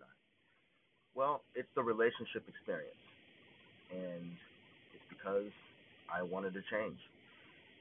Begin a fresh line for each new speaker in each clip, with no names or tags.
or? Well, it's the relationship experience. And it's because I wanted to change.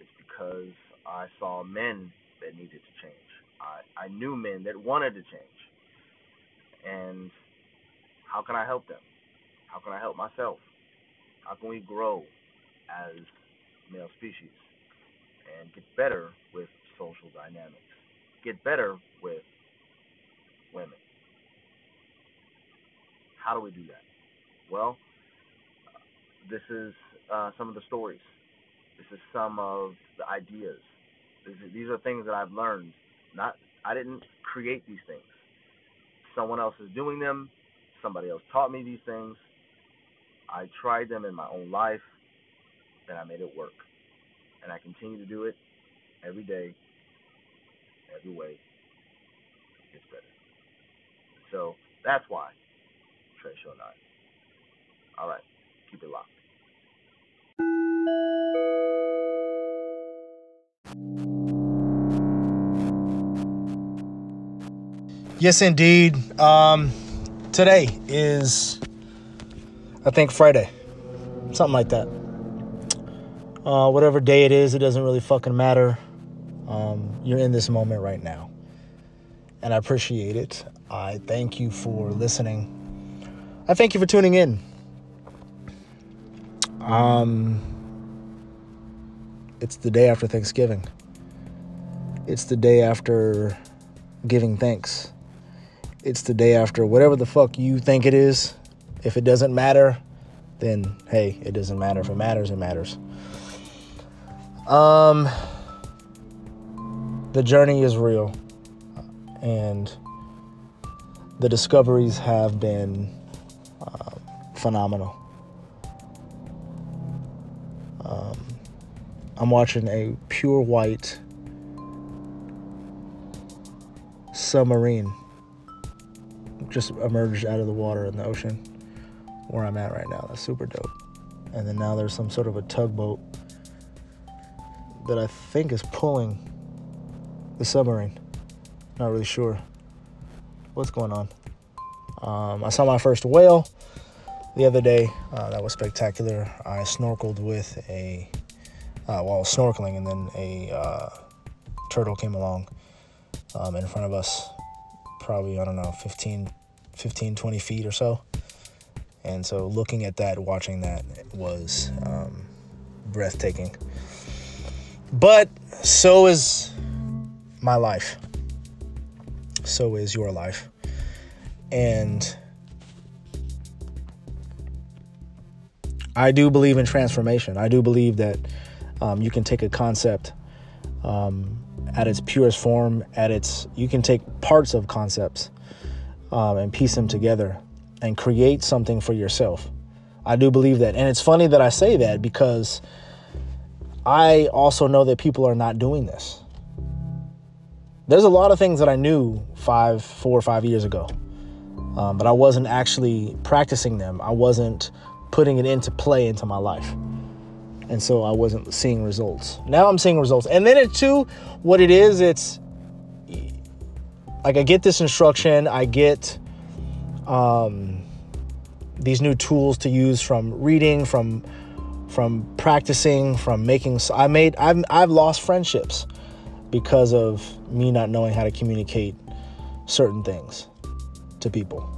It's because I saw men that needed to change. I, I knew men that wanted to change. And how can I help them? How can I help myself? How can we grow as male species and get better with social dynamics? Get better with women. How do we do that? Well, this is uh, some of the stories. This is some of the ideas. Is, these are things that I've learned. Not I didn't create these things. Someone else is doing them. Somebody else taught me these things. I tried them in my own life, and I made it work. And I continue to do it every day, every way. It gets better. So that's why Show 9. All right, keep it locked.
Yes, indeed. Um, today is, I think, Friday. Something like that. Uh, whatever day it is, it doesn't really fucking matter. Um, you're in this moment right now. And I appreciate it. I thank you for listening. I thank you for tuning in. Um, it's the day after Thanksgiving. It's the day after giving thanks. It's the day after whatever the fuck you think it is. If it doesn't matter, then hey, it doesn't matter. If it matters, it matters. Um, the journey is real, and the discoveries have been uh, phenomenal. Um, I'm watching a pure white submarine just emerged out of the water in the ocean where I'm at right now. That's super dope. And then now there's some sort of a tugboat that I think is pulling the submarine. Not really sure what's going on. Um, I saw my first whale the other day. Uh, that was spectacular. I snorkeled with a, uh, while snorkeling, and then a uh, turtle came along um, in front of us, probably, I don't know, 15, 15, 20 feet or so. And so looking at that, watching that was um, breathtaking. But so is my life. So is your life. And I do believe in transformation. I do believe that um, you can take a concept um, at its purest form, at its you can take parts of concepts um, and piece them together and create something for yourself. I do believe that, and it's funny that I say that because I also know that people are not doing this. There's a lot of things that I knew five, four or five years ago, um, but I wasn't actually practicing them. I wasn't putting it into play into my life. And so I wasn't seeing results. Now I'm seeing results. And then it too, what it is, it's like I get this instruction, I get um, these new tools to use from reading, from from practicing, from making. I made I've I've lost friendships because of me not knowing how to communicate certain things to people.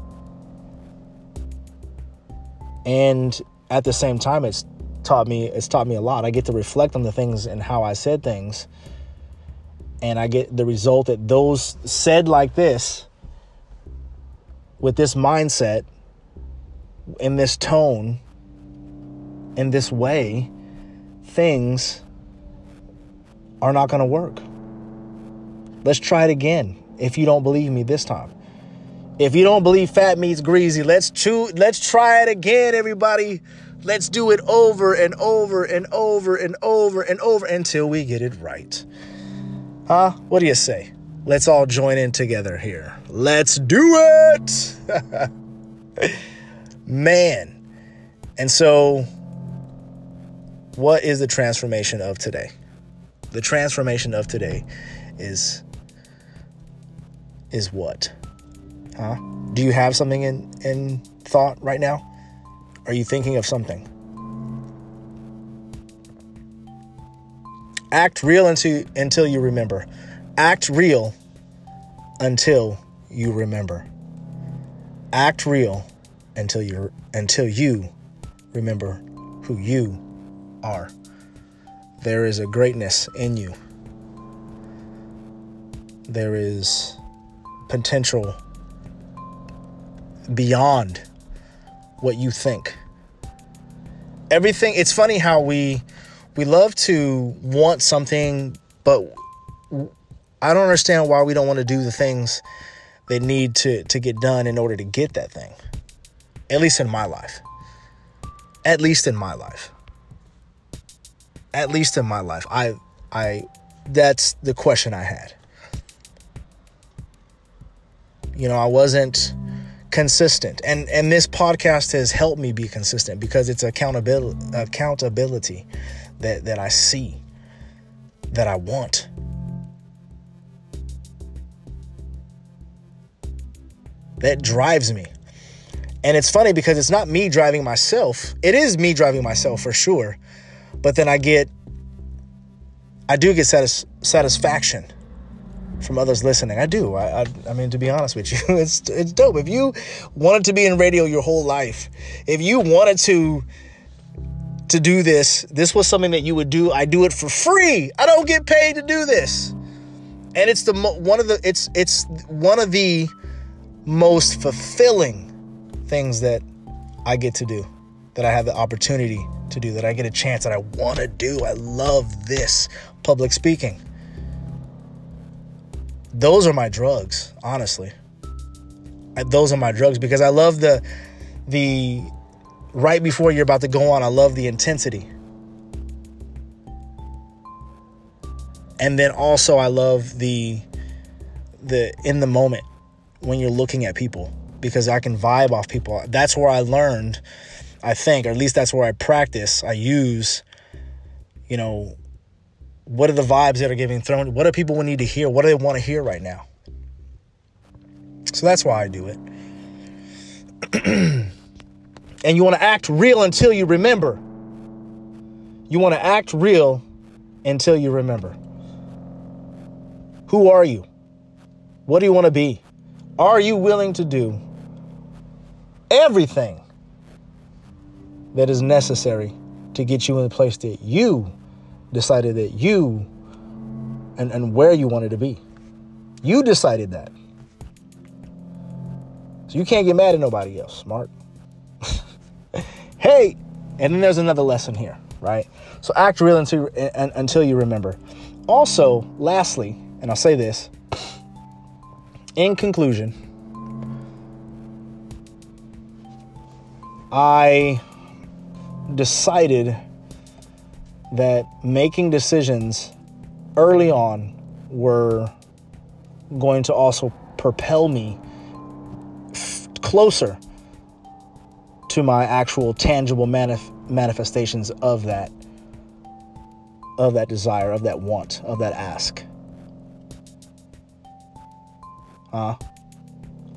And at the same time, it's taught me it's taught me a lot. I get to reflect on the things and how I said things. And I get the result that those said like this with this mindset in this tone in this way things are not going to work. Let's try it again if you don't believe me this time. If you don't believe fat meat's greasy, let's chew, let's try it again everybody. Let's do it over and over and over and over and over until we get it right. Huh? What do you say? Let's all join in together here. Let's do it! Man. And so, what is the transformation of today? The transformation of today is is what? Huh? Do you have something in, in thought right now? Are you thinking of something? Act real until, until you remember. Act real until you remember. Act real until you until you remember who you are. There is a greatness in you. There is potential beyond what you think. Everything it's funny how we we love to want something but I don't understand why we don't want to do the things that need to to get done in order to get that thing. At least in my life. At least in my life. At least in my life. I I that's the question I had. You know, I wasn't consistent. And and this podcast has helped me be consistent because it's accountability accountability that that I see that I want. That drives me. And it's funny because it's not me driving myself. It is me driving myself for sure. But then I get I do get satis- satisfaction from others listening. I do. I, I, I mean, to be honest with you, it's it's dope. If you wanted to be in radio your whole life, if you wanted to to do this, this was something that you would do. I do it for free. I don't get paid to do this, and it's the one of the it's it's one of the most fulfilling things that I get to do, that I have the opportunity to do, that I get a chance that I want to do. I love this public speaking. Those are my drugs, honestly. Those are my drugs because I love the the right before you're about to go on, I love the intensity. And then also I love the the in the moment when you're looking at people because I can vibe off people. That's where I learned, I think, or at least that's where I practice. I use, you know, what are the vibes that are getting thrown? What do people need to hear? What do they want to hear right now? So that's why I do it. and you want to act real until you remember. You want to act real until you remember. Who are you? What do you want to be? Are you willing to do everything that is necessary to get you in the place that you decided that you and, and where you wanted to be? You decided that. So you can't get mad at nobody else, smart. hey, and then there's another lesson here, right? So act real until, until you remember. Also, lastly, and I'll say this in conclusion, I decided that making decisions early on were going to also propel me f- closer to my actual tangible manif- manifestations of that of that desire of that want of that ask uh,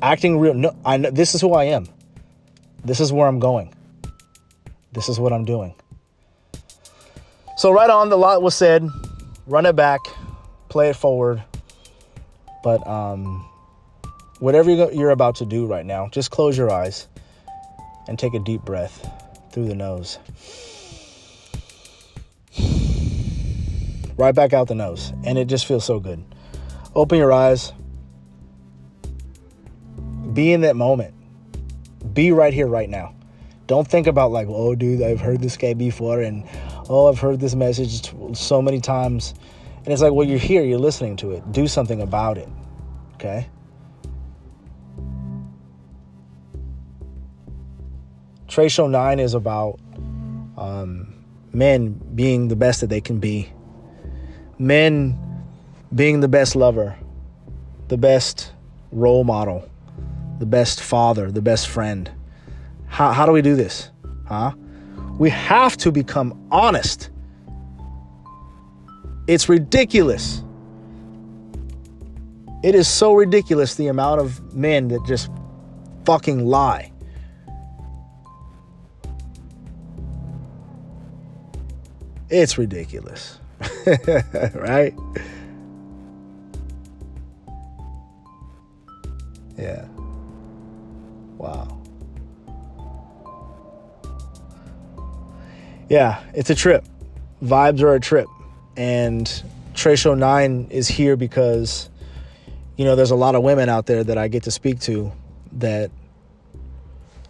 acting real. No, I know this is who I am. This is where I'm going. This is what I'm doing. So right on, the lot was said. Run it back, play it forward. But um, whatever you're about to do right now, just close your eyes and take a deep breath through the nose. Right back out the nose, and it just feels so good. Open your eyes, be in that moment. Be right here, right now. Don't think about like, oh, dude, I've heard this guy before, and oh, I've heard this message so many times. And it's like, well, you're here, you're listening to it. Do something about it. Okay? Trey Show 9 is about um, men being the best that they can be, men being the best lover, the best role model, the best father, the best friend. How, how do we do this? Huh? We have to become honest. It's ridiculous It is so ridiculous the amount of men that just fucking lie. It's ridiculous. right? Yeah. Wow. Yeah, it's a trip. Vibes are a trip. And Show 9 is here because, you know, there's a lot of women out there that I get to speak to that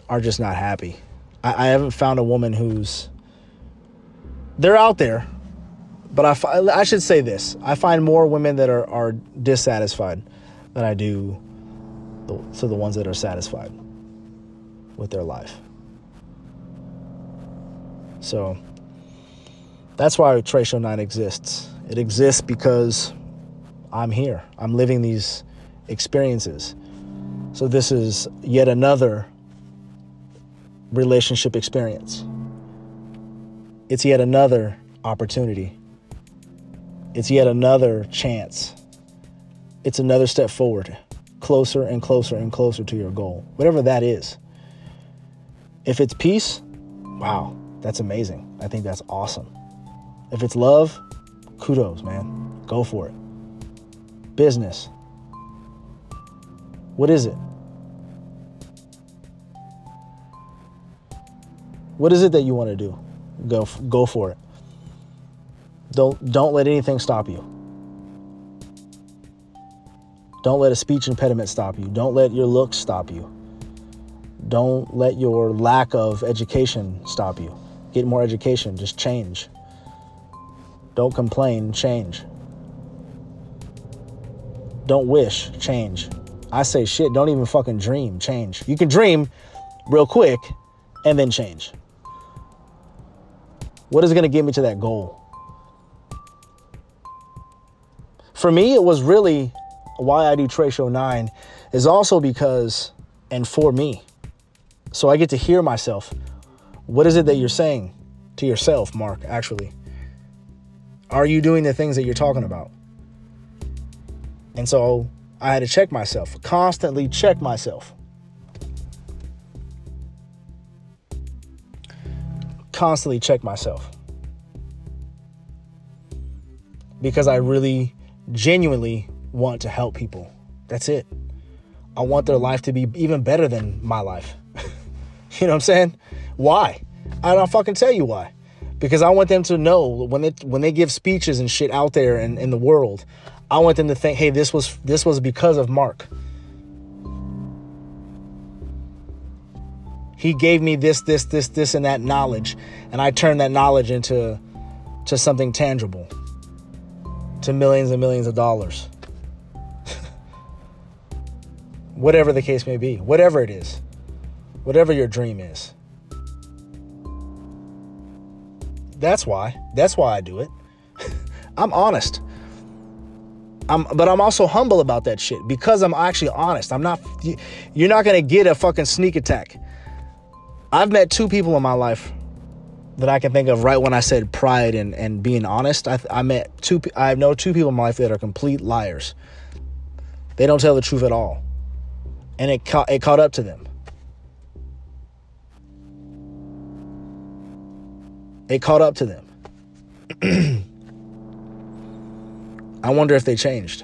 are just not happy. I, I haven't found a woman who's. They're out there, but I, I should say this I find more women that are, are dissatisfied than I do the, to the ones that are satisfied with their life. So that's why Show 9 exists. It exists because I'm here. I'm living these experiences. So this is yet another relationship experience. It's yet another opportunity. It's yet another chance. It's another step forward, closer and closer and closer to your goal, whatever that is. If it's peace, wow, that's amazing. I think that's awesome. If it's love, kudos, man. Go for it. Business. What is it? What is it that you want to do? Go go for it. Don't don't let anything stop you. Don't let a speech impediment stop you. Don't let your looks stop you. Don't let your lack of education stop you. Get more education, just change. Don't complain, change. Don't wish, change. I say shit, don't even fucking dream, change. You can dream real quick and then change. What is going to get me to that goal? For me, it was really why I do Trey Show 9 is also because, and for me. So I get to hear myself what is it that you're saying to yourself, Mark, actually? Are you doing the things that you're talking about? And so I had to check myself, constantly check myself. Constantly check myself. Because I really, genuinely want to help people. That's it. I want their life to be even better than my life. you know what I'm saying? Why? I don't fucking tell you why. Because I want them to know when they when they give speeches and shit out there in, in the world, I want them to think, hey, this was this was because of Mark. He gave me this, this, this, this, and that knowledge, and I turned that knowledge into to something tangible, to millions and millions of dollars. whatever the case may be, whatever it is, whatever your dream is. That's why. That's why I do it. I'm honest. I'm, but I'm also humble about that shit because I'm actually honest. I'm not. You're not gonna get a fucking sneak attack. I've met two people in my life that I can think of right when I said pride and, and being honest. I, I met two. I know two people in my life that are complete liars. They don't tell the truth at all, and it ca- it caught up to them. It caught up to them. I wonder if they changed.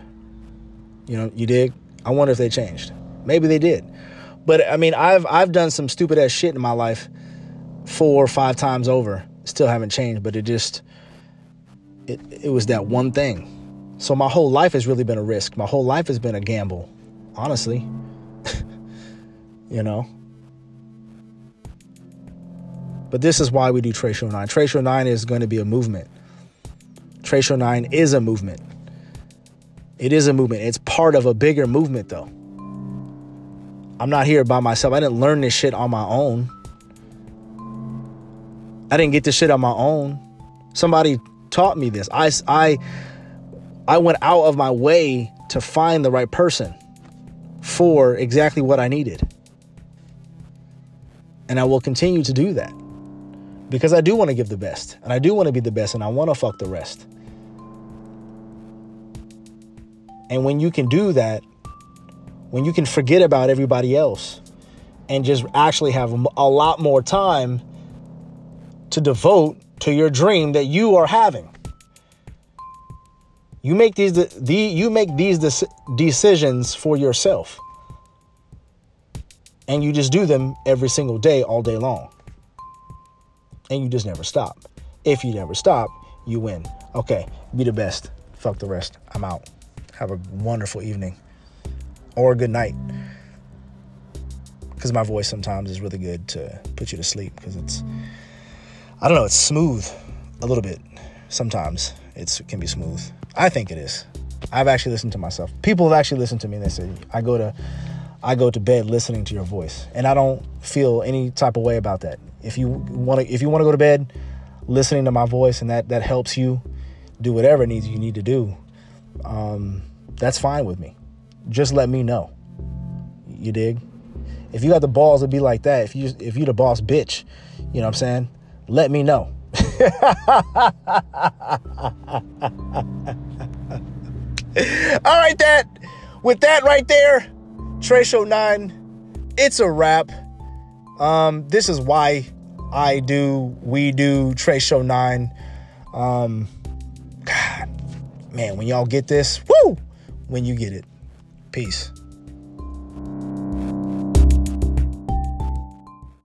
You know, you dig? I wonder if they changed. Maybe they did. But I mean, I've I've done some stupid ass shit in my life four or five times over. Still haven't changed, but it just it it was that one thing. So my whole life has really been a risk. My whole life has been a gamble, honestly. you know. But this is why we do Trey Show 9. Trey Show 9 is going to be a movement. Trey Show 9 is a movement. It is a movement. It's part of a bigger movement, though. I'm not here by myself. I didn't learn this shit on my own. I didn't get this shit on my own. Somebody taught me this. I, I, I went out of my way to find the right person for exactly what I needed. And I will continue to do that because I do want to give the best and I do want to be the best and I want to fuck the rest. And when you can do that, when you can forget about everybody else and just actually have a lot more time to devote to your dream that you are having. You make these the you make these decisions for yourself. And you just do them every single day all day long. And you just never stop. If you never stop, you win. Okay, be the best. Fuck the rest. I'm out. Have a wonderful evening or a good night. Because my voice sometimes is really good to put you to sleep because it's, I don't know, it's smooth a little bit. Sometimes it can be smooth. I think it is. I've actually listened to myself. People have actually listened to me and they say, I go to, I go to bed listening to your voice, and I don't feel any type of way about that. If you want to, if you want to go to bed listening to my voice, and that that helps you do whatever needs you need to do, um, that's fine with me. Just let me know. You dig? If you got the balls to be like that, if you if you the boss bitch, you know what I'm saying? Let me know. All right, that with that right there, Trey Show 9, it's a wrap. Um, this is why I do, we do Trey Show 9. Um, God, man, when y'all get this, woo, when you get it. Peace.